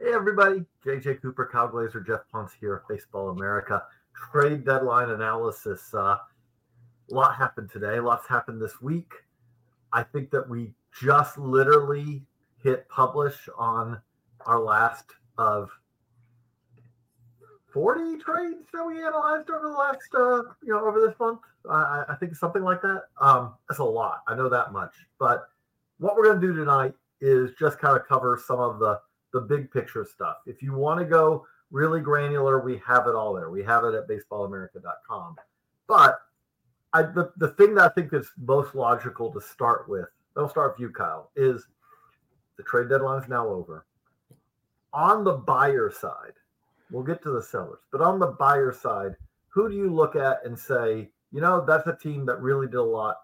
Hey, everybody. JJ Cooper, Kyle Glaser, Geoff Pontes here at Baseball America. Trade deadline analysis. Uh, a lot happened today. Lots happened this week. I think that we just literally hit publish on our last of 40 trades that we analyzed over the last, uh, you know, over this month. I, I think something like that. Um, that's a lot. I know that much. But what we're going to do tonight is just kind of cover some of the the big picture stuff. If you want to go really granular, we have it all there. We have it at baseballamerica.com. But I, the, the thing that I think is most logical to start with, I'll start with you, Kyle, is the trade deadline is now over. On the buyer side, we'll get to the sellers, but on the buyer side, who do you look at and say, you know, that's a team that really did a lot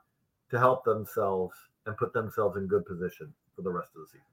to help themselves and put themselves in good position for the rest of the season?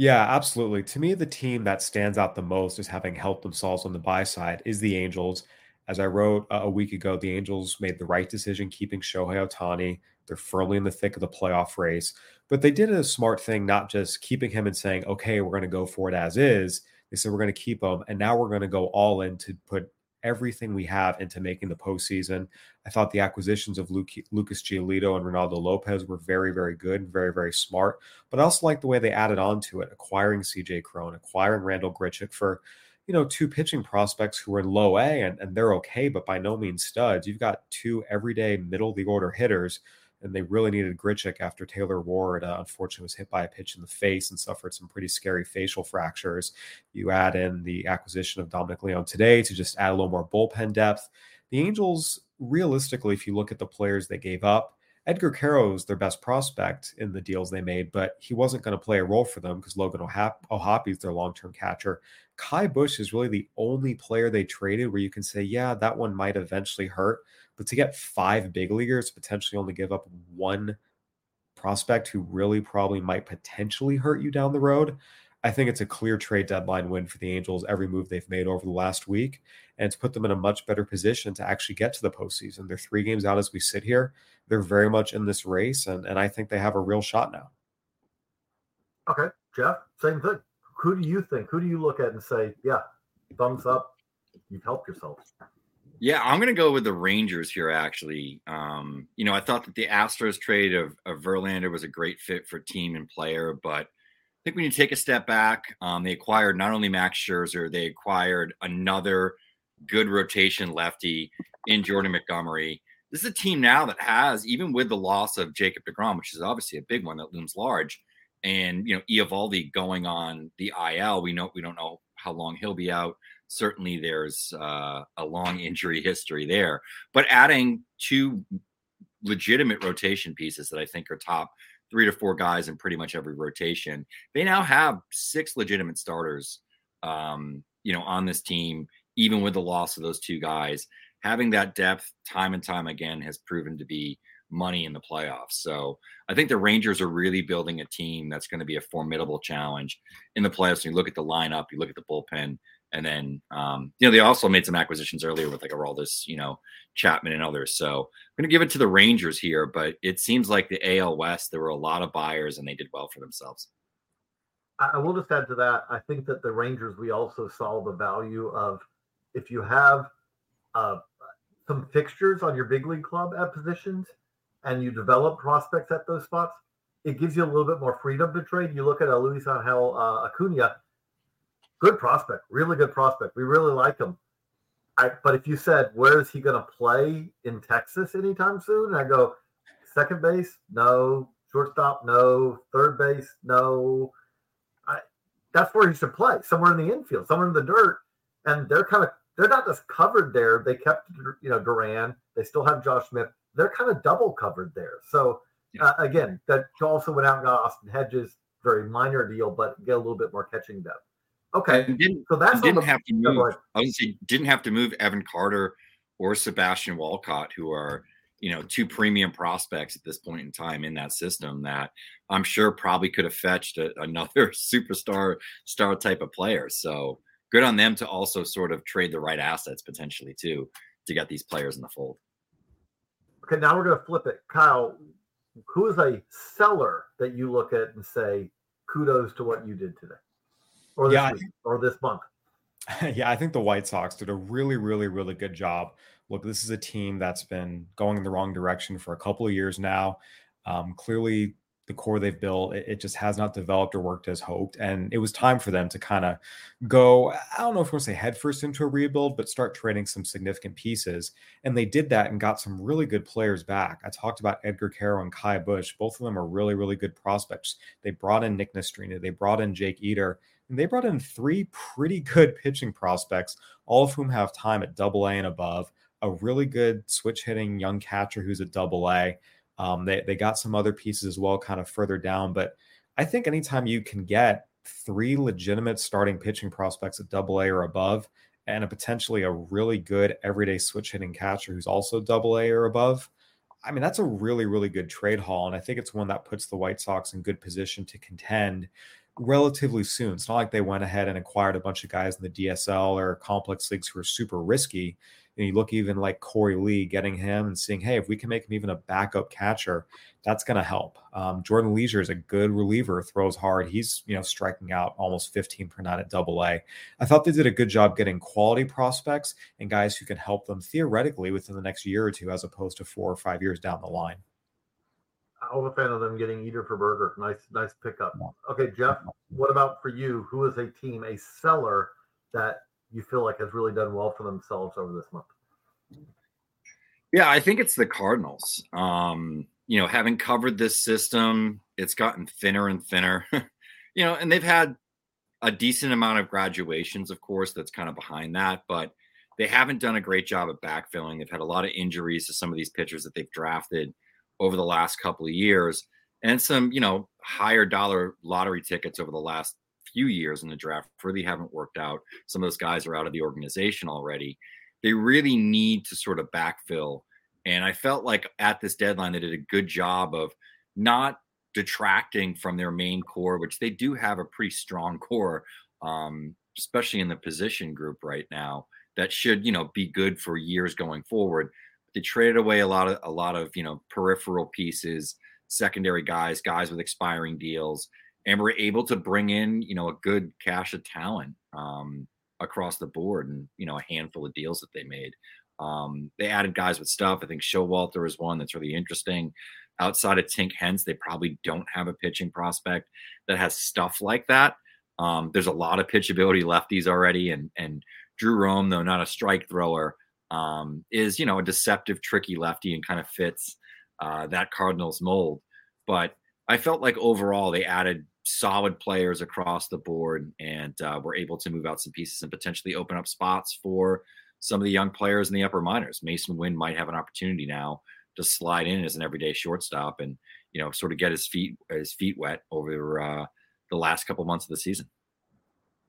Yeah, absolutely. To me, the team that stands out the most as having helped themselves on the buy side is the Angels. As I wrote a week ago, the Angels made the right decision keeping Shohei Ohtani. They're firmly in the thick of the playoff race, but they did a smart thing, not just keeping him and saying, okay, we're going to go for it as is. They said, we're going to keep him. And now we're going to go all in to put everything we have into making the postseason. I thought the acquisitions of Luke, Lucas Giolito and Reynaldo Lopez were very, very good and very, very smart. But I also like the way they added on to it, acquiring CJ Cron, acquiring Randall Grichuk for, you know, two pitching prospects who are in low A and, and they're okay, but by no means studs. You've got two everyday middle of the order hitters and they really needed Grichuk after Taylor Ward, uh, unfortunately, was hit by a pitch in the face and suffered some pretty scary facial fractures. You add in the acquisition of Dominic Leone today to just add a little more bullpen depth. The Angels, realistically, if you look at the players they gave up, Edgar Quero is their best prospect in the deals they made, but he wasn't going to play a role for them because Logan O'Hoppe is their long term catcher. Ky Bush is really the only player they traded where you can say, yeah, that one might eventually hurt. But to get five big leaguers, potentially only give up one prospect who really probably might potentially hurt you down the road, I think it's a clear trade deadline win for the Angels, every move they've made over the last week, and it's put them in a much better position to actually get to the postseason. They're three games out as we sit here. They're very much in this race, and, and I think they have a real shot now. Okay, Geoff, same thing. Who do you think? Who do you look at and say, yeah, thumbs up, you've helped yourself? Yeah, I'm going to go with the Rangers here, actually. Um, you know, I thought that the Astros trade of, of Verlander was a great fit for team and player, but I think when you take a step back, um, they acquired not only Max Scherzer, they acquired another good rotation lefty in Jordan Montgomery. This is a team now that has, even with the loss of Jacob DeGrom, which is obviously a big one that looms large, and you know Eovaldi going on the IL. We know we don't know how long he'll be out certainly there's uh, a long injury history there. But adding two legitimate rotation pieces that I think are top three to four guys in pretty much every rotation, they now have six legitimate starters. Um, you know, on this team, even with the loss of those two guys, having that depth time and time again has proven to be money in the playoffs. So I think the Rangers are really building a team that's going to be a formidable challenge in the playoffs. When You look at the lineup, you look at the bullpen, and then, um, you know, they also made some acquisitions earlier with like Aroldis, you know, Chapman and others. So I'm going to give it to the Rangers here, but it seems like the AL West, there were a lot of buyers and they did well for themselves. I will just add to that. I think that the Rangers, we also saw the value of if you have uh, some fixtures on your big league club at positions and you develop prospects at those spots, it gives you a little bit more freedom to trade. You look at a Luis Angel uh, Acuna good prospect, really good prospect. We really like him. I, but if you said where is he going to play in Texas anytime soon, I go second base, no. Shortstop, no. Third base, no. I, that's where he should play, somewhere in the infield, somewhere in the dirt. And they're kind of they're not just covered there. They kept you know Duran. They still have Josh Smith. They're kind of double covered there. So yeah. uh, again, that also went out and got Austin Hedges, very minor deal, but get a little bit more catching depth. Okay. And didn't, so that's didn't have to move. I was say didn't have to move Evan Carter or Sebastian Walcott, who are you know two premium prospects at this point in time in that system that I'm sure probably could have fetched a, another superstar star type of player. So good on them to also sort of trade the right assets potentially too to get these players in the fold. Okay, now we're going to flip it, Kyle. Who is a seller that you look at and say kudos to what you did today? Or this yeah, week, or this month. Yeah, I think the White Sox did a really, really, really good job. Look, this is a team that's been going in the wrong direction for a couple of years now. Um, clearly, the core they've built, it, it, just has not developed or worked as hoped. And it was time for them to kind of go, I don't know if we're going to say headfirst into a rebuild, but start trading some significant pieces. And they did that and got some really good players back. I talked about Edgar Quero and Ky Bush. Both of them are really, really good prospects. They brought in Nick Nastrini, they brought in Jake Eder, and they brought in three pretty good pitching prospects, all of whom have time at double A and above. A really good switch hitting young catcher who's at double A. Um, they they got some other pieces as well, kind of further down. But I think anytime you can get three legitimate starting pitching prospects at Double A or above, and a potentially a really good everyday switch hitting catcher who's also Double A or above. I mean, that's a really, really good trade haul. And I think it's one that puts the White Sox in good position to contend relatively soon. It's not like they went ahead and acquired a bunch of guys in the DSL or complex leagues who are super risky. And you look even like Korey Lee, getting him and seeing, hey, if we can make him even a backup catcher, that's going to help. Um, Jordan Leasure is a good reliever, throws hard. He's you know striking out almost 15 per nine at Double A. I thought they did a good job getting quality prospects and guys who can help them theoretically within the next year or two, as opposed to four or five years down the line. I was a fan of them getting Eder for Burger. Nice, nice pickup. Okay, Geoff, what about for you? Who is a team, a seller that you feel like has really done well for themselves over this month? Yeah, I think it's the Cardinals. Um, you know, having covered this system, it's gotten thinner and thinner. you know, and they've had a decent amount of graduations, of course, that's kind of behind that, but they haven't done a great job of backfilling. They've had a lot of injuries to some of these pitchers that they've drafted over the last couple of years and some, you know, higher dollar lottery tickets over the last few years in the draft really haven't worked out. Some of those guys are out of the organization already. They really need to sort of backfill. And I felt like at this deadline, they did a good job of not detracting from their main core, which they do have a pretty strong core, um, especially in the position group right now. That should, you know, be good for years going forward. They traded away a lot of a lot of you know peripheral pieces, secondary guys, guys with expiring deals, and were able to bring in you know a good cache of talent um, across the board, and you know a handful of deals that they made. Um, they added guys with stuff. I think Showalter is one that's really interesting. Outside of Tink Hence, they probably don't have a pitching prospect that has stuff like that. Um, there's a lot of pitchability lefties already, and and Drew Rom, though not a strike thrower, um, is you know a deceptive, tricky lefty and kind of fits uh, that Cardinals mold. But I felt like overall they added solid players across the board and uh, were able to move out some pieces and potentially open up spots for some of the young players in the upper minors. Mason Winn might have an opportunity now to slide in as an everyday shortstop and you know sort of get his feet his feet wet over uh, the last couple months of the season.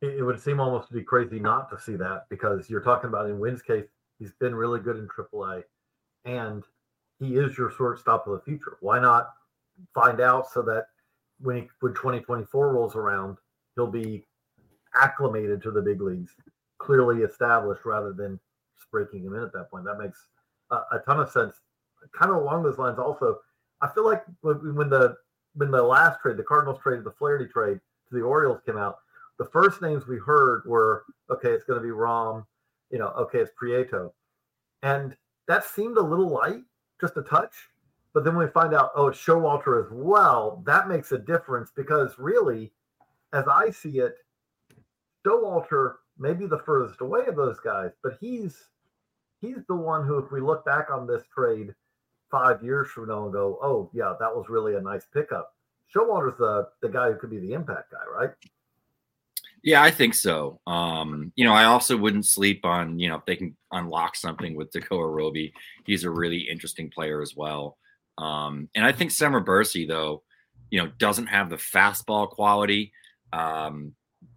It would seem almost to be crazy not to see that because you're talking about in Winn's case, He's been really good in AAA, and he is your shortstop of the future. Why not find out so that when he, when 2024 rolls around, he'll be acclimated to the big leagues, clearly established, rather than breaking him in at that point. That makes a, a ton of sense. Kind of along those lines, also, I feel like when, the when the last trade, the Cardinals traded the Flaherty trade to the Orioles came out, the first names we heard were okay, it's going to be Rom, you know, okay, it's Prieto. And that seemed a little light, just a touch. But then when we find out, oh, it's Showalter as well. That makes a difference because really, as I see it, Showalter may be the furthest away of those guys, but he's he's the one who, if we look back on this trade five years from now and go, oh yeah, that was really a nice pickup. Showalter's the the guy who could be the impact guy, right? Yeah, I think so. Um, you know, I also wouldn't sleep on, you know, if they can unlock something with Tekoah Roby. He's a really interesting player as well. Um, and I think Sem Robberse, though, you know, doesn't have the fastball quality um,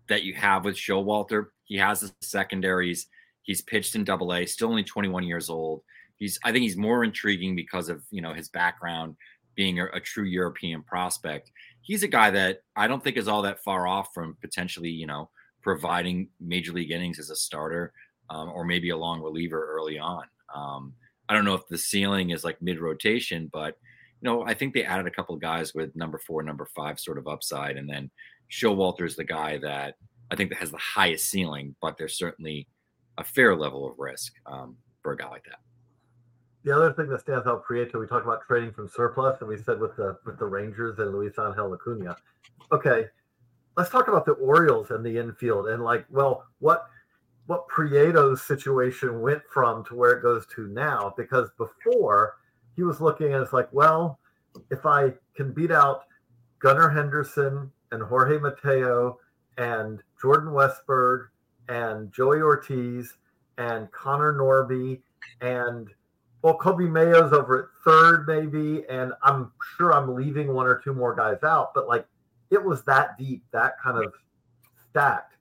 that you have with Showalter. He has the secondaries. He's pitched in double A, still only 21 years old. He's I think he's more intriguing because of, you know, his background being a, a true European prospect he's a guy that I don't think is all that far off from potentially, you know, providing major league innings as a starter um, or maybe a long reliever early on. Um, I don't know if the ceiling is like mid rotation, but you know, I think they added a couple of guys with number four, number five sort of upside, and then Showalter's the guy that I think that has the highest ceiling, but there's certainly a fair level of risk um, for a guy like that. The other thing that stands out, Prieto, we talked about trading from surplus, and we said with the with the Rangers and Luis Angel Acuna. Okay, let's talk about the Orioles and the infield and like, well, what what Prieto's situation went from to where it goes to now. Because before he was looking at it's like, well, if I can beat out Gunnar Henderson and Jorge Mateo and Jordan Westburg and Joey Ortiz and Connor Norby and well, Coby Mayo's over at third, maybe, and I'm sure I'm leaving one or two more guys out, but like it was that deep, that kind of stacked.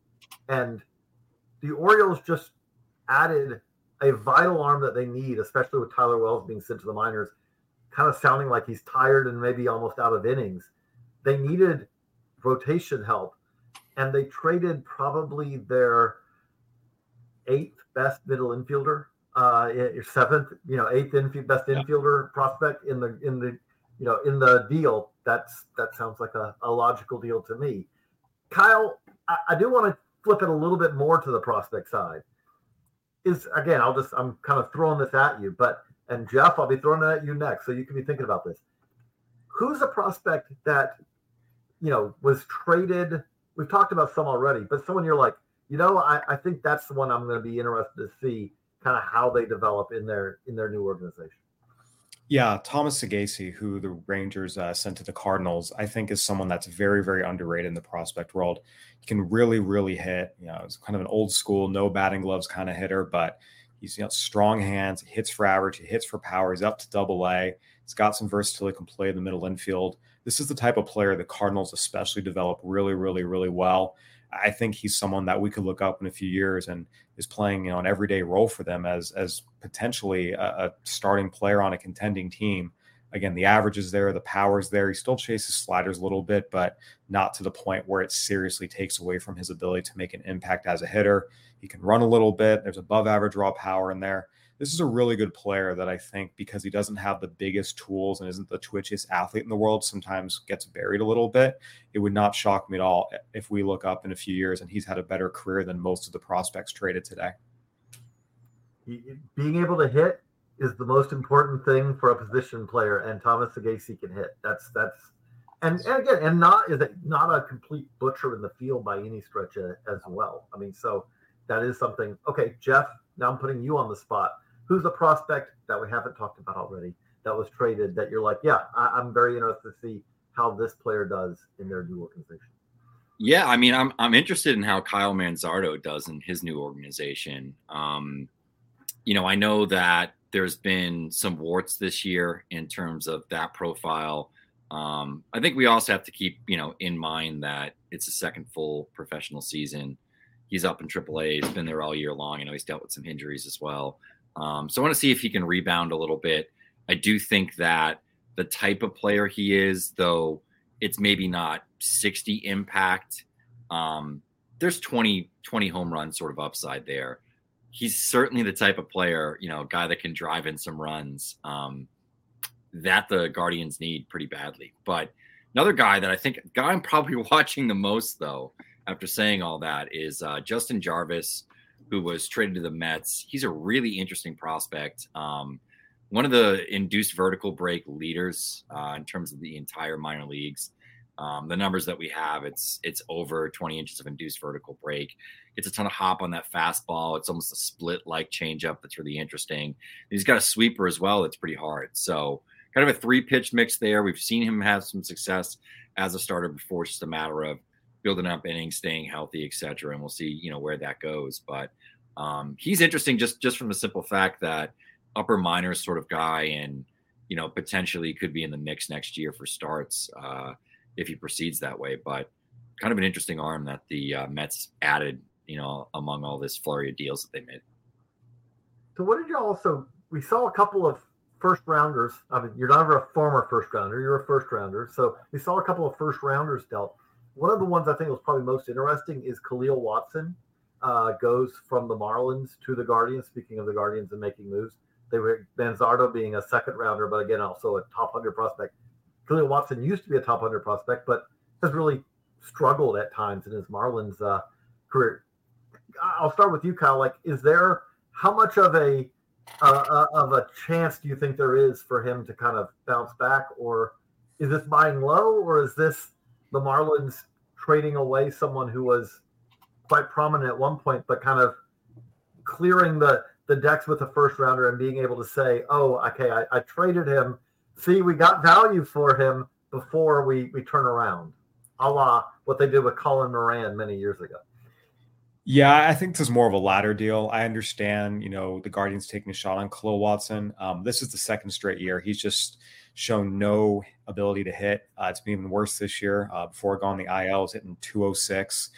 And the Orioles just added a vital arm that they need, especially with Tyler Wells being sent to the minors, kind of sounding like he's tired and maybe almost out of innings. They needed rotation help, and they traded probably their eighth best middle infielder, uh, your seventh, you know, eighth infield best infielder yeah. prospect in the in the you know in the deal. That's that sounds like a, a logical deal to me. Kyle, I, I do want to flip it a little bit more to the prospect side is again i'll just i'm kind of throwing this at you but and jeff i'll be throwing it at you next so you can be thinking about this who's a prospect that you know was traded we've talked about some already but someone you're like you know i, I think that's the one i'm going to be interested to see kind of how they develop in their in their new organization yeah, Thomas Saggese, who the Rangers uh, sent to the Cardinals, I think is someone that's very, very underrated in the prospect world. He can really, really hit. You know, it's kind of an old school, no batting gloves kind of hitter, but he's you know strong hands. Hits for average. He hits for power. He's up to Double A. He's got some versatility. Can play in the middle infield. This is the type of player the Cardinals especially develop really, really, really well. I think he's someone that we could look up in a few years and is playing you know, an everyday role for them as as potentially a, a, starting player on a contending team. Again, the average is there, the power is there. He still chases sliders a little bit, but not to the point where it seriously takes away from his ability to make an impact as a hitter. He can run a little bit. There's above average raw power in there this is a really good player that I think because he doesn't have the biggest tools and isn't the twitchiest athlete in the world, sometimes gets buried a little bit. It would not shock me at all if we look up in a few years and he's had a better career than most of the prospects traded today. Being able to hit is the most important thing for a position player, and Thomas Saggese can hit. That's that's and, and again, and not is it not a complete butcher in the field by any stretch uh, as well. I mean, so that is something. Okay, Geoff. Now I'm putting you on the spot who's a prospect that we haven't talked about already that was traded that you're like, yeah, I, am very interested to see how this player does in their new organization. Yeah, I mean, I'm I'm interested in how Kyle Manzardo does in his new organization. Um, you know, I know that there's been some warts this year in terms of that profile. Um, I think we also have to keep, you know, in mind that it's a second full professional season. He's up in AAA. He's been there all year long. I know he's dealt with some injuries as well. Um, so I want to see if he can rebound a little bit. I do think that the type of player he is, though it's maybe not 60 impact, um, there's 20, 20 home run sort of upside there. He's certainly the type of player, you know, guy that can drive in some runs um, that the Guardians need pretty badly. But another guy that I think, guy I'm probably watching the most, though, after saying all that, is uh, Justin Jarvis who was traded to the Mets. He's a really interesting prospect. Um, one of the induced vertical break leaders uh, in terms of the entire minor leagues. Um, the numbers that we have, it's it's over 20 inches of induced vertical break. It's a ton of hop on that fastball. It's almost a split like changeup that's really interesting. He's got a sweeper as well that's pretty hard. So kind of a three pitch mix there. We've seen him have some success as a starter before. It's just a matter of building up innings, staying healthy, etc. And we'll see, you know, where that goes. But um, he's interesting just just from the simple fact that upper minors sort of guy, and you know, potentially could be in the mix next year for starts uh, if he proceeds that way. But kind of an interesting arm that the uh, Mets added, you know, among all this flurry of deals that they made. So, what did you also? We saw a couple of first rounders. I mean, you're not a former first rounder; you're a first rounder. So, we saw a couple of first rounders dealt one of the ones I think was probably most interesting is Kahlil Watson uh, goes from the Marlins to the Guardians. Speaking of the Guardians and making moves, they were Manzardo being a second rounder, but again also a top hundred prospect. Kahlil Watson used to be a top hundred prospect, but has really struggled at times in his Marlins uh, career. I'll start with you, Kyle. Like, is there how much of a uh, uh, of a chance do you think there is for him to kind of bounce back, or is this buying low, or is this the Marlins trading away someone who was quite prominent at one point, but kind of clearing the the decks with a first rounder and being able to say, "Oh, okay, I, I traded him. See, we got value for him before we we turn around." A la what they did with Colin Moran many years ago. Yeah, I think this is more of a ladder deal. I understand, you know, the Guardians taking a shot on Kahlil Watson. Um, this is the second straight year. He's just shown no ability to hit. Uh, it's been even worse this year. Uh, before going the IL, was hitting 206.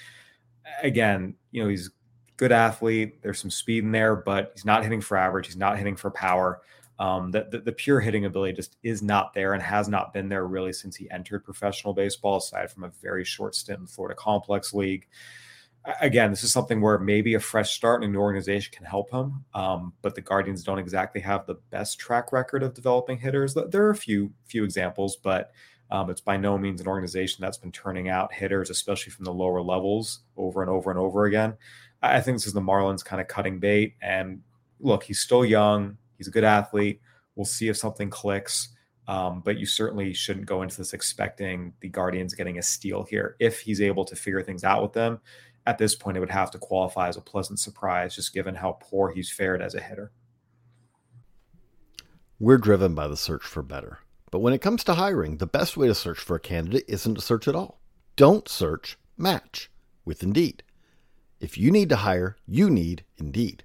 Again, you know, he's good athlete. There's some speed in there, but he's not hitting for average. He's not hitting for power. Um, the, the, the pure hitting ability just is not there and has not been there really since he entered professional baseball, aside from a very short stint in Florida Complex League again, this is something where maybe a fresh start in a new organization can help him. Um, but the Guardians don't exactly have the best track record of developing hitters. There are a few few examples, but um, it's by no means an organization that's been turning out hitters, especially from the lower levels, over and over and over again. I think this is the Marlins kind of cutting bait. And look, he's still young. He's a good athlete. We'll see if something clicks. Um, but you certainly shouldn't go into this expecting the Guardians getting a steal here. If he's able to figure things out with them, at this point, it would have to qualify as a pleasant surprise, just given how poor he's fared as a hitter. We're driven by the search for better. But when it comes to hiring, the best way to search for a candidate isn't to search at all. Don't search, match with Indeed. If you need to hire, you need Indeed.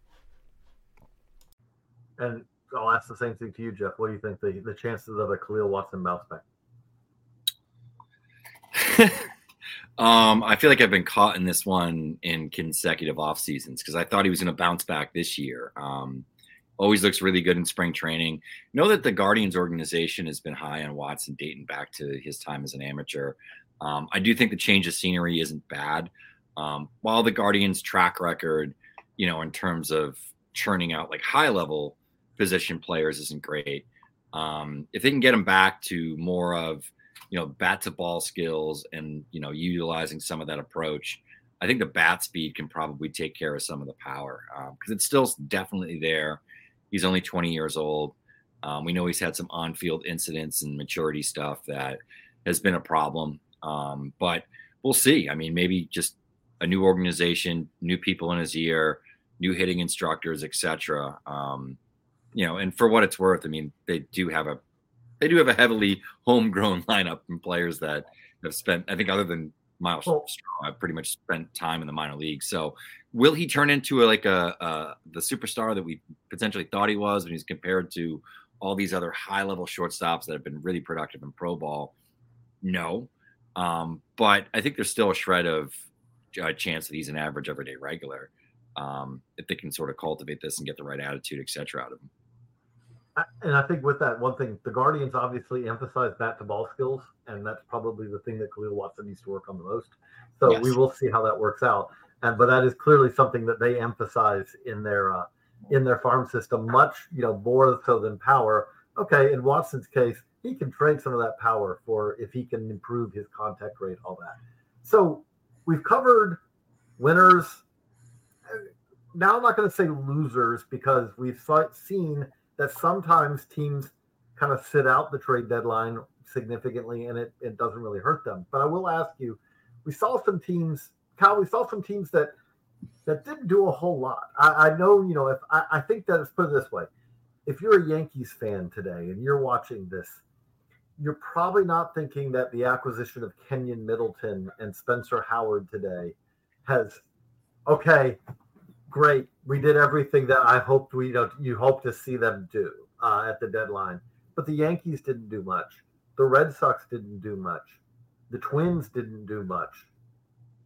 And I'll ask the same thing to you, Geoff. What do you think the, the chances of a Kahlil Watson bounce back? um, I feel like I've been caught in this one in consecutive off seasons because I thought he was going to bounce back this year. Um, always looks really good in spring training. Know that the Guardians organization has been high on Watson dating back to his time as an amateur. Um, I do think the change of scenery isn't bad. Um, while the Guardians' track record, you know, in terms of churning out like high level position players isn't great. Um, if they can get him back to more of you know bat to ball skills and you know utilizing some of that approach, I think the bat speed can probably take care of some of the power because um, it's still definitely there. He's only 20 years old. Um, we know he's had some on-field incidents and maturity stuff that has been a problem, um, but we'll see. I mean, maybe just a new organization, new people in his ear, new hitting instructors, etc. Um, you know, and for what it's worth, I mean, they do have a they do have a heavily homegrown lineup and players that have spent, I think, other than Myles well, Straw, I've pretty much spent time in the minor league. So, will he turn into a, like a, a the superstar that we potentially thought he was when he's compared to all these other high level shortstops that have been really productive in pro ball? No, um, but I think there's still a shred of a chance that he's an average everyday regular um, if they can sort of cultivate this and get the right attitude, et cetera, out of him and I think with that one thing, the Guardians obviously emphasize bat to ball skills, and that's probably the thing that Kahlil Watson needs to work on the most. So yes. we will see how that works out. And but that is clearly something that they emphasize in their uh, in their farm system, much you know more so than power. Okay, in Watson's case, he can trade some of that power for if he can improve his contact rate, all that. So we've covered winners. Now I'm not going to say losers because we've seen that sometimes teams kind of sit out the trade deadline significantly and it, it doesn't really hurt them. But I will ask you, we saw some teams, Kyle, we saw some teams that that didn't do a whole lot. I, I know, you know, if I, I think that let's put it this way. If you're a Yankees fan today and you're watching this, you're probably not thinking that the acquisition of Keynan Middleton and Spencer Howard today has okay, great. We did everything that I hoped we you know you hope to see them do uh, at the deadline. But the Yankees didn't do much. The Red Sox didn't do much. The Twins didn't do much.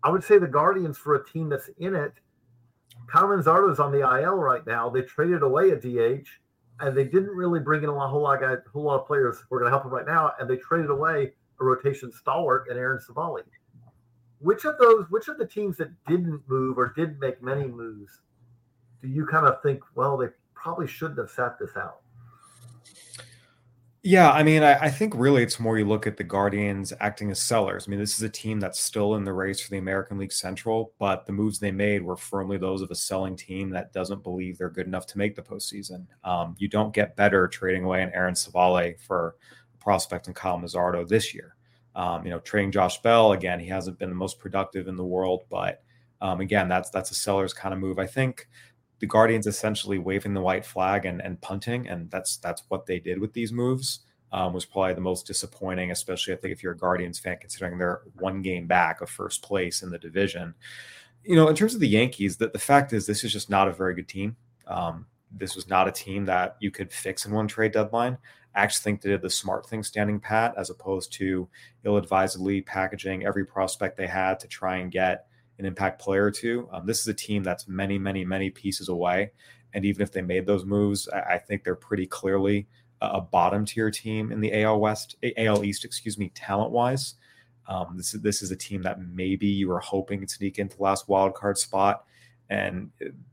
I would say the Guardians, for a team that's in it, is on the IL right now. They traded away a DH, and they didn't really bring in a whole lot of whole lot of players who are going to help them right now. And they traded away a rotation stalwart and Aaron Civale. Which of those, which of the teams that didn't move or didn't make many moves, do you kind of think, well, they probably shouldn't have sat this out? Yeah, I mean, I, I, think really it's more you look at the Guardians acting as sellers. I mean, this is a team that's still in the race for the American League Central, but the moves they made were firmly those of a selling team that doesn't believe they're good enough to make the postseason. Um, you don't get better trading away an Aaron Civale for prospect in Kyle Manzardo this year. Um, you know, trading Josh Bell again, he hasn't been the most productive in the world, but um, again, that's that's a seller's kind of move. I think the Guardians essentially waving the white flag and, and punting, and that's that's what they did with these moves. Um, was probably the most disappointing, especially I think if you're a Guardians fan, considering they're one game back of first place in the division. You know, in terms of the Yankees, that the fact is this is just not a very good team. Um, this was not a team that you could fix in one trade deadline. I actually think they did the smart thing standing pat as opposed to ill advisedly packaging every prospect they had to try and get an impact player or two. Um, this is a team that's many, many, many pieces away. And even if they made those moves, I, I think they're pretty clearly a, a, bottom tier team in the AL West, AL East, excuse me, talent wise. Um, this is this is a team that maybe you were hoping to sneak into the last wild card spot, and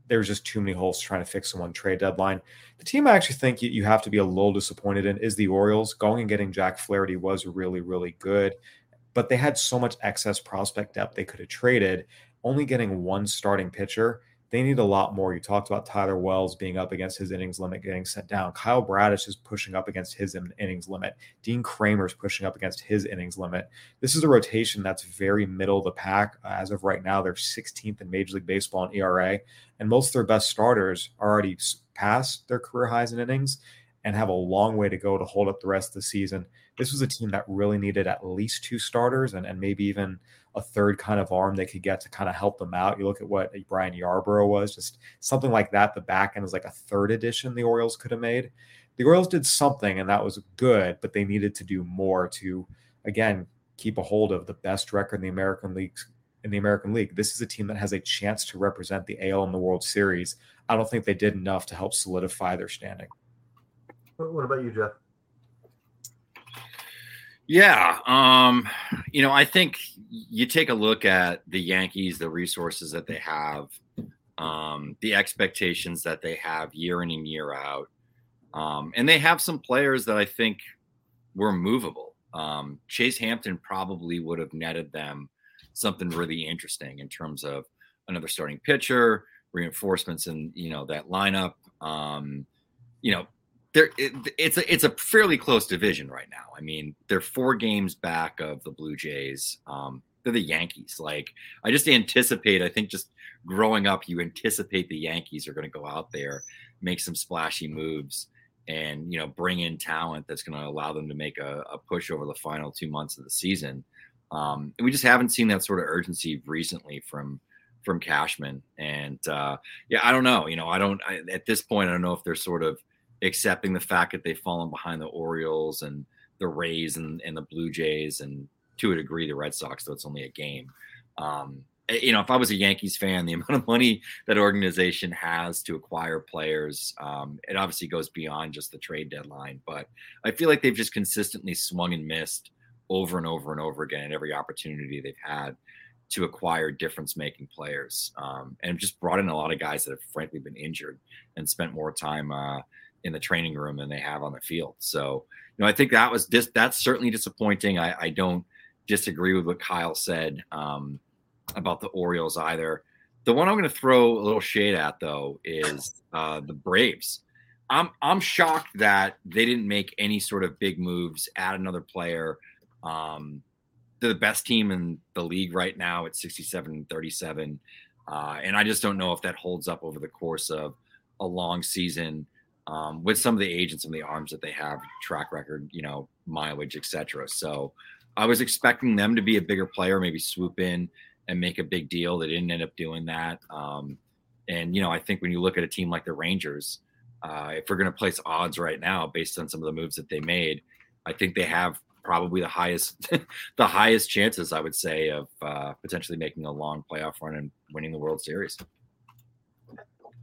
there's just too many holes trying to fix in one trade deadline. The team I actually think you, you have to be a little disappointed in is the Orioles. Going and getting Jack Flaherty was really really good but they had so much excess prospect depth they could have traded. Only getting one starting pitcher, they need a lot more. You talked about Tyler Wells being up against his innings limit, getting sent down. Kyle Bradish is pushing up against his innings limit. Dean Kremer is pushing up against his innings limit. This is a rotation that's very middle of the pack. Uh, as of right now, they're 16th in Major League Baseball in ERA, and most of their best starters are already past their career highs in innings and have a long way to go to hold up the rest of the season. This was a team that really needed at least two starters and, and maybe even a third kind of arm they could get to kind of help them out. You look at what Brian Yarbrough was, just something like that. The back end is like a third edition the Orioles could have made. The Orioles did something and that was good, but they needed to do more to, again, keep a hold of the best record in the American League. In the American League, this is a team that has a chance to represent the AL in the World Series. I don't think they did enough to help solidify their standing. What about you, Geoff? Yeah, um, you know, I think you take a look at the Yankees, the resources that they have, um, the expectations that they have year in and year out, um, and they have some players that I think were movable. Um, Chase Hampton probably would have netted them something really interesting in terms of another starting pitcher, reinforcements, in you know that lineup. Um, you know, it, it's a it's a fairly close division right now. I mean, they're four games back of the Blue Jays. Um, they're the Yankees. Like I just anticipate. I think just growing up, you anticipate the Yankees are going to go out there, make some splashy moves, and you know bring in talent that's going to allow them to make a, a, push over the final two months of the season. Um, and we just haven't seen that sort of urgency recently from from Cashman. And uh, yeah, I don't know. You know, I don't I, at this point. I don't know if they're sort of accepting the fact that they've fallen behind the Orioles and the Rays and, and the Blue Jays and to a degree the Red Sox, though it's only a game. Um, eh, you know, if I was a Yankees fan, the amount of money that organization has to acquire players, um, it obviously goes beyond just the trade deadline. But I feel like they've just consistently swung and missed over and over and over again at every opportunity they've had to acquire difference making players um, and just brought in a lot of guys that have frankly been injured and spent more time uh, in the training room than they have on the field. So, you know, I think that was dis- that's certainly disappointing. I, I don't disagree with what Kyle said um, about the Orioles either. The one I'm going to throw a little shade at though is uh, the Braves. I'm I'm shocked that they didn't make any sort of big moves, add another player. Um, they're the best team in the league right now at 67 and 37. Uh, and I just don't know if that holds up over the course of a long season um, with some of the agents and some of the arms that they have, track record, you know, mileage, etc. So I was expecting them to be a bigger player, maybe swoop in and make a big deal. They didn't end up doing that. Um, and you know, I think when you look at a team like the Rangers, uh, if we're going to place odds right now based on some of the moves that they made, I think they have probably the highest the highest chances I would say of uh, potentially making a long playoff run and winning the World Series.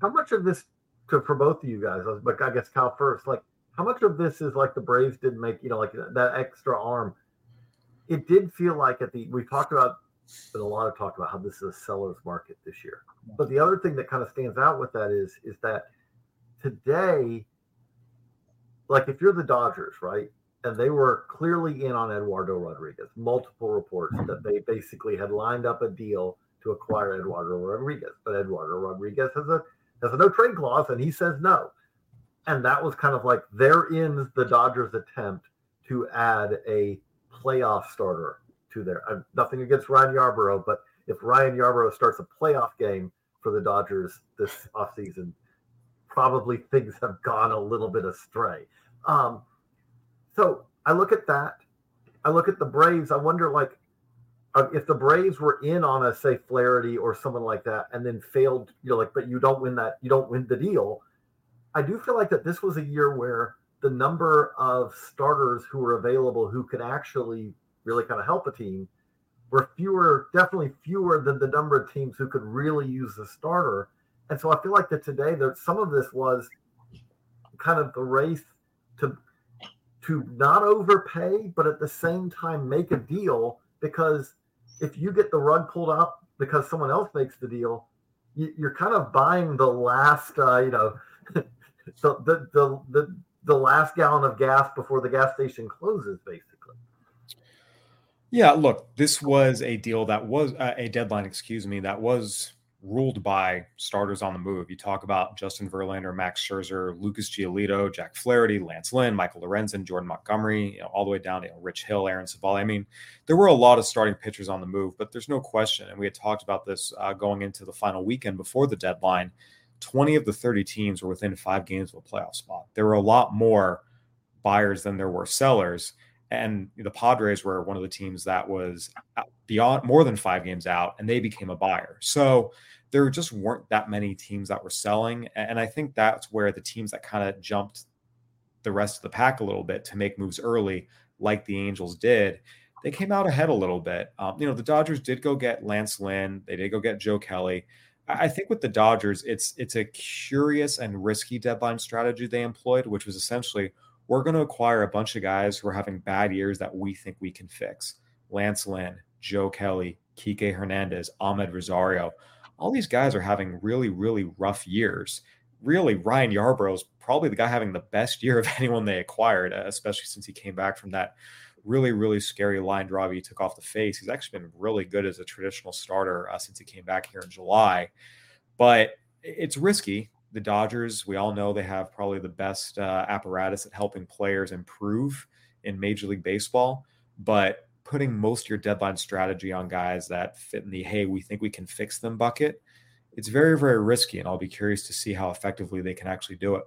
How much of this to for both of you guys, but I guess Kyle first, like how much of this is like the Braves didn't make, you know, like that extra arm? It did feel like at the we talked about been a lot of talk about how this is a seller's market this year. But the other thing that kind of stands out with that is is that today, like if you're the Dodgers, right? and they were clearly in on Eduardo Rodriguez. Multiple reports that they basically had lined up a deal to acquire Eduardo Rodriguez, but Eduardo Rodriguez has a has a no trade clause, and he says no. And that was kind of like there ends the Dodgers' attempt to add a playoff starter to their. Uh, nothing against Ryan Yarbrough, but if Ryan Yarbrough starts a playoff game for the Dodgers this offseason, probably things have gone a little bit astray. Um, so I look at that. I look at the Braves. I wonder, like, if the Braves were in on a say Flaherty or someone like that, and then failed, you know, like, but you don't win that, you don't win the deal. I do feel like that this was a year where the number of starters who were available who could actually really kind of help a team were fewer, definitely fewer than the number of teams who could really use the starter. And so I feel like that today that some of this was kind of the race to to not overpay, but at the same time make a deal because if you get the rug pulled out because someone else makes the deal, you, are kind of buying the last, uh, you know, the, the, the, the, the last gallon of gas before the gas station closes, basically. Yeah, look, this was a deal that was uh, a deadline, excuse me, that was ruled by starters on the move. You talk about Justin Verlander, Max Scherzer, Lucas Giolito, Jack Flaherty, Lance Lynn, Michael Lorenzen, Jordan Montgomery, you know, all the way down to you know, Rich Hill, Aaron Civale. I mean, there were a lot of starting pitchers on the move, but there's no question. And we had talked about this uh, going into the final weekend before the deadline. 20 of the 30 teams were within five games of a playoff spot. There were a lot more buyers than there were sellers. And the Padres were one of the teams that was beyond more than five games out, and they became a buyer. So there just weren't that many teams that were selling. And I think that's where the teams that kind of jumped the rest of the pack a little bit to make moves early, like the Angels did, they came out ahead a little bit. Um, you know, the Dodgers did go get Lance Lynn, they did go get Joe Kelly. I think with the Dodgers, it's it's a curious and risky deadline strategy they employed, which was essentially we're going to acquire a bunch of guys who are having bad years that we think we can fix. Lance Lynn, Joe Kelly, Kike Hernandez, Amed Rosario all these guys are having really, really rough years. Really, Ryan Yarbrough is probably the guy having the best year of anyone they acquired, especially since he came back from that really, really scary line drive he took off the face. He's actually been really good as a traditional starter uh, since he came back here in July. But it's risky. The Dodgers, we all know they have probably the best uh, apparatus at helping players improve in Major League Baseball. But putting most of your deadline strategy on guys that fit in the hey, we think we can fix them bucket, it's very, very risky. And I'll be curious to see how effectively they can actually do it.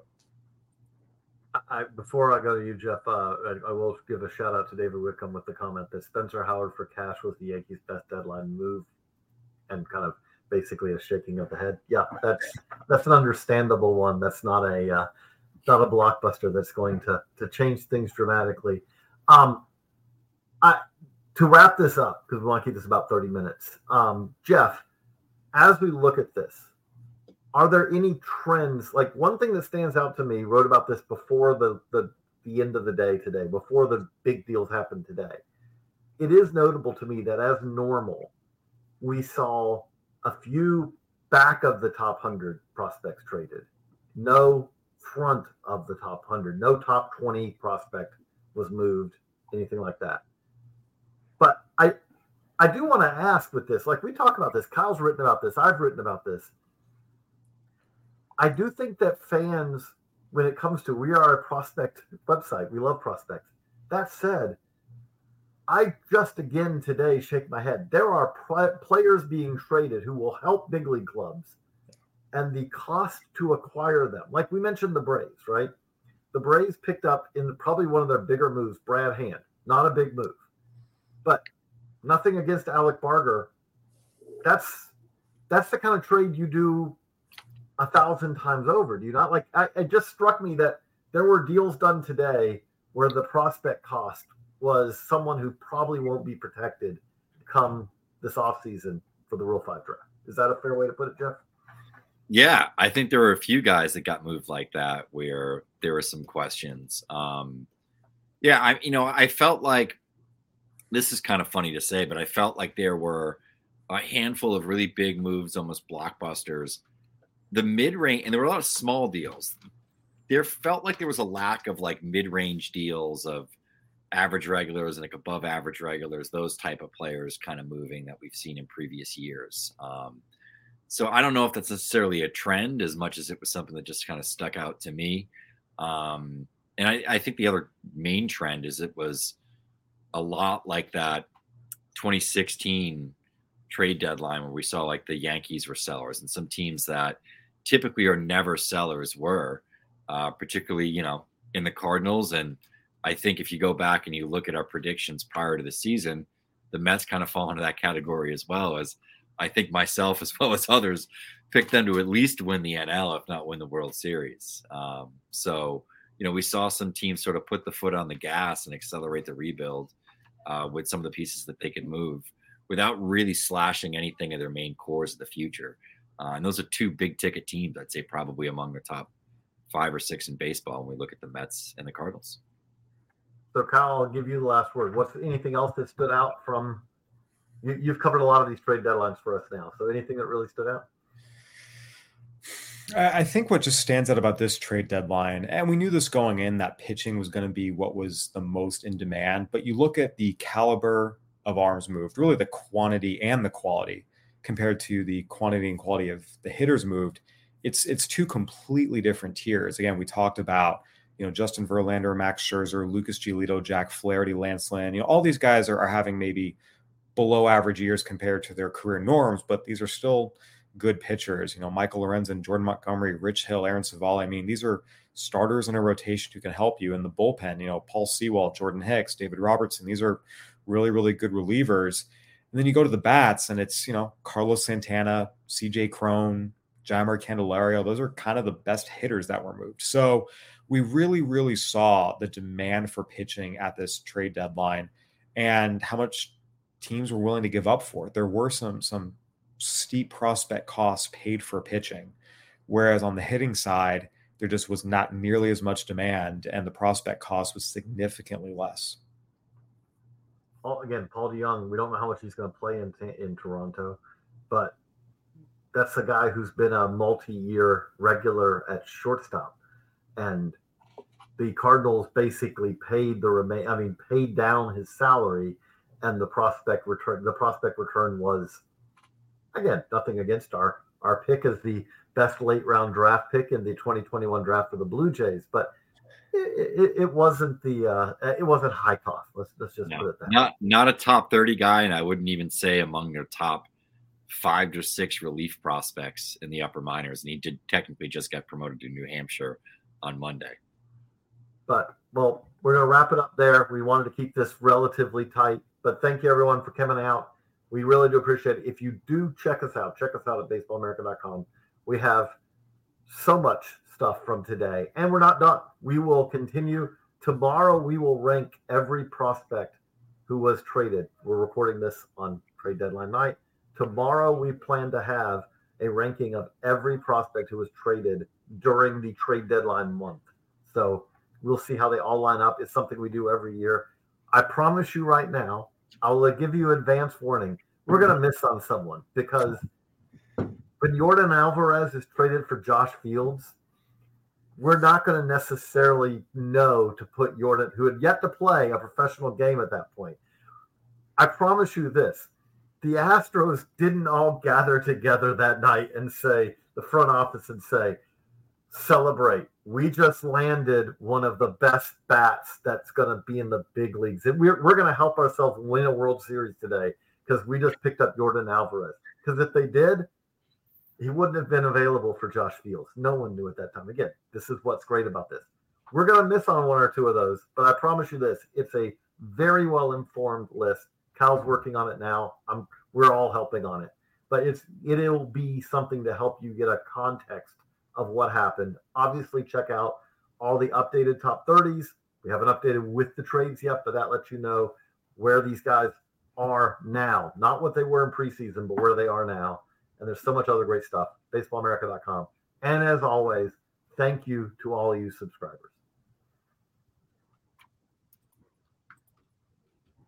I, before I go to you, Geoff, uh, I, I, will give a shout out to David Wickham with the comment that Spencer Howard for cash was the Yankees' best deadline move, and kind of basically a shaking of the head. Yeah, that's that's an understandable one. That's not a uh, not a blockbuster that's going to to change things dramatically. Um, I to wrap this up, because we want to keep this about 30 minutes, um, Geoff, as we look at this, are there any trends? Like one thing that stands out to me, wrote about this before the, the, the end of the day today, before the big deals happened today. It is notable to me that as normal, we saw a few back of the top 100 prospects traded, no front of the top 100, no top 20 prospect was moved, anything like that. But I I do want to ask with this, like we talk about this, Kyle's written about this, I've written about this. I do think that fans, when it comes to we are a prospect website, we love prospects. That said, I just again today shake my head. There are pl- players being traded who will help big league clubs, and the cost to acquire them, like we mentioned, the Braves, right? The Braves picked up in probably one of their bigger moves, Brad Hand. Not a big move, but nothing against Alec Barger. That's that's the kind of trade you do a thousand times over. Do you not like? I, it just struck me that there were deals done today where the prospect cost was someone who probably won't be protected come this offseason for the Rule 5 draft. Is that a fair way to put it, Geoff? Yeah, I think there were a few guys that got moved like that where there were some questions. Um, yeah, I you know I felt like this is kind of funny to say, but I felt like there were a handful of really big moves, almost blockbusters. The mid range, and there were a lot of small deals. There felt like there was a lack of like mid range deals of average regulars and like above average regulars, those type of players kind of moving that we've seen in previous years. Um, so I don't know if that's necessarily a trend as much as it was something that just kind of stuck out to me. Um, and I, I think the other main trend is it was a lot like that 2016 trade deadline where we saw like the Yankees were sellers and some teams that typically are never sellers were, uh, particularly, you know, in the Cardinals and – I think if you go back and you look at our predictions prior to the season, the Mets kind of fall into that category as well as I think myself as well as others picked them to at least win the NL, if not win the World Series. Um, so, you know, we saw some teams sort of put the foot on the gas and accelerate the rebuild uh, with some of the pieces that they could move without really slashing anything of their main cores of the future. Uh, and those are two big ticket teams, I'd say probably among the top five or six in baseball when we look at the Mets and the Cardinals. So, Kyle, I'll give you the last word. What's anything else that stood out from? You, you've covered a lot of these trade deadlines for us now. So, anything that really stood out? I think what just stands out about this trade deadline, and we knew this going in, that pitching was going to be what was the most in demand. But you look at the caliber of arms moved, really the quantity and the quality compared to the quantity and quality of the hitters moved. It's it's two completely different tiers. Again, we talked about you know, Justin Verlander, Max Scherzer, Lucas Giolito, Jack Flaherty, Lance Lynn, you know, all these guys are, are having maybe below average years compared to their career norms, but these are still good pitchers. You know, Michael Lorenzen, Jordan Montgomery, Rich Hill, Aaron Civale. I mean, these are starters in a rotation who can help you in the bullpen. You know, Paul Sewald, Jordan Hicks, David Robertson. These are really, really good relievers. And then you go to the bats, and it's, you know, Carlos Santana, CJ Cron, Jeimer Candelario. Those are kind of the best hitters that were moved. So, we really, really saw the demand for pitching at this trade deadline and how much teams were willing to give up for it. There were some some steep prospect costs paid for pitching, whereas on the hitting side, there just was not nearly as much demand, and the prospect cost was significantly less. Again, Paul DeJong, we don't know how much he's going to play in in Toronto, but that's a guy who's been a multi-year regular at shortstop and the Cardinals basically paid the remain. I mean, paid down his salary, and the prospect return. The prospect return was, again, nothing against our our pick as the best late round draft pick in the 2021 draft for the Blue Jays, but it, it, it wasn't the uh, it wasn't high cost. Let's let's just no, put it that. Not not a top 30 guy, and I wouldn't even say among their top five to six relief prospects in the upper minors, and he did technically just get promoted to New Hampshire on Monday. But well, we're going to wrap it up there. We wanted to keep this relatively tight, but thank you everyone for coming out. We really do appreciate it. If you do check us out, check us out at baseballamerica.com. We have so much stuff from today, and we're not done. We will continue tomorrow. We will rank every prospect who was traded. We're recording this on trade deadline night. Tomorrow, we plan to have a ranking of every prospect who was traded during the trade deadline month. So we'll see how they all line up. It's something we do every year. I promise you right now, I'll uh, give you advance warning. We're going to miss on someone because when Yordan Alvarez is traded for Josh Fields, we're not going to necessarily know to put Yordan, who had yet to play a professional game at that point. I promise you this the Astros didn't all gather together that night and say, the front office and say, celebrate. We just landed one of the best bats that's going to be in the big leagues. And we're, we're going to help ourselves win a World Series today because we just picked up Yordan Alvarez. Because if they did, he wouldn't have been available for Josh Fields. No one knew at that time. Again, this is what's great about this. We're going to miss on one or two of those, but I promise you this it's a very well informed list. Cal's working on it now. I'm, we're all helping on it, but it's it'll be something to help you get a context of what happened. Obviously, check out all the updated top 30s. We haven't updated with the trades yet, but that lets you know where these guys are now, not what they were in preseason, but where they are now. And there's so much other great stuff. BaseballAmerica.com. And as always, thank you to all you subscribers.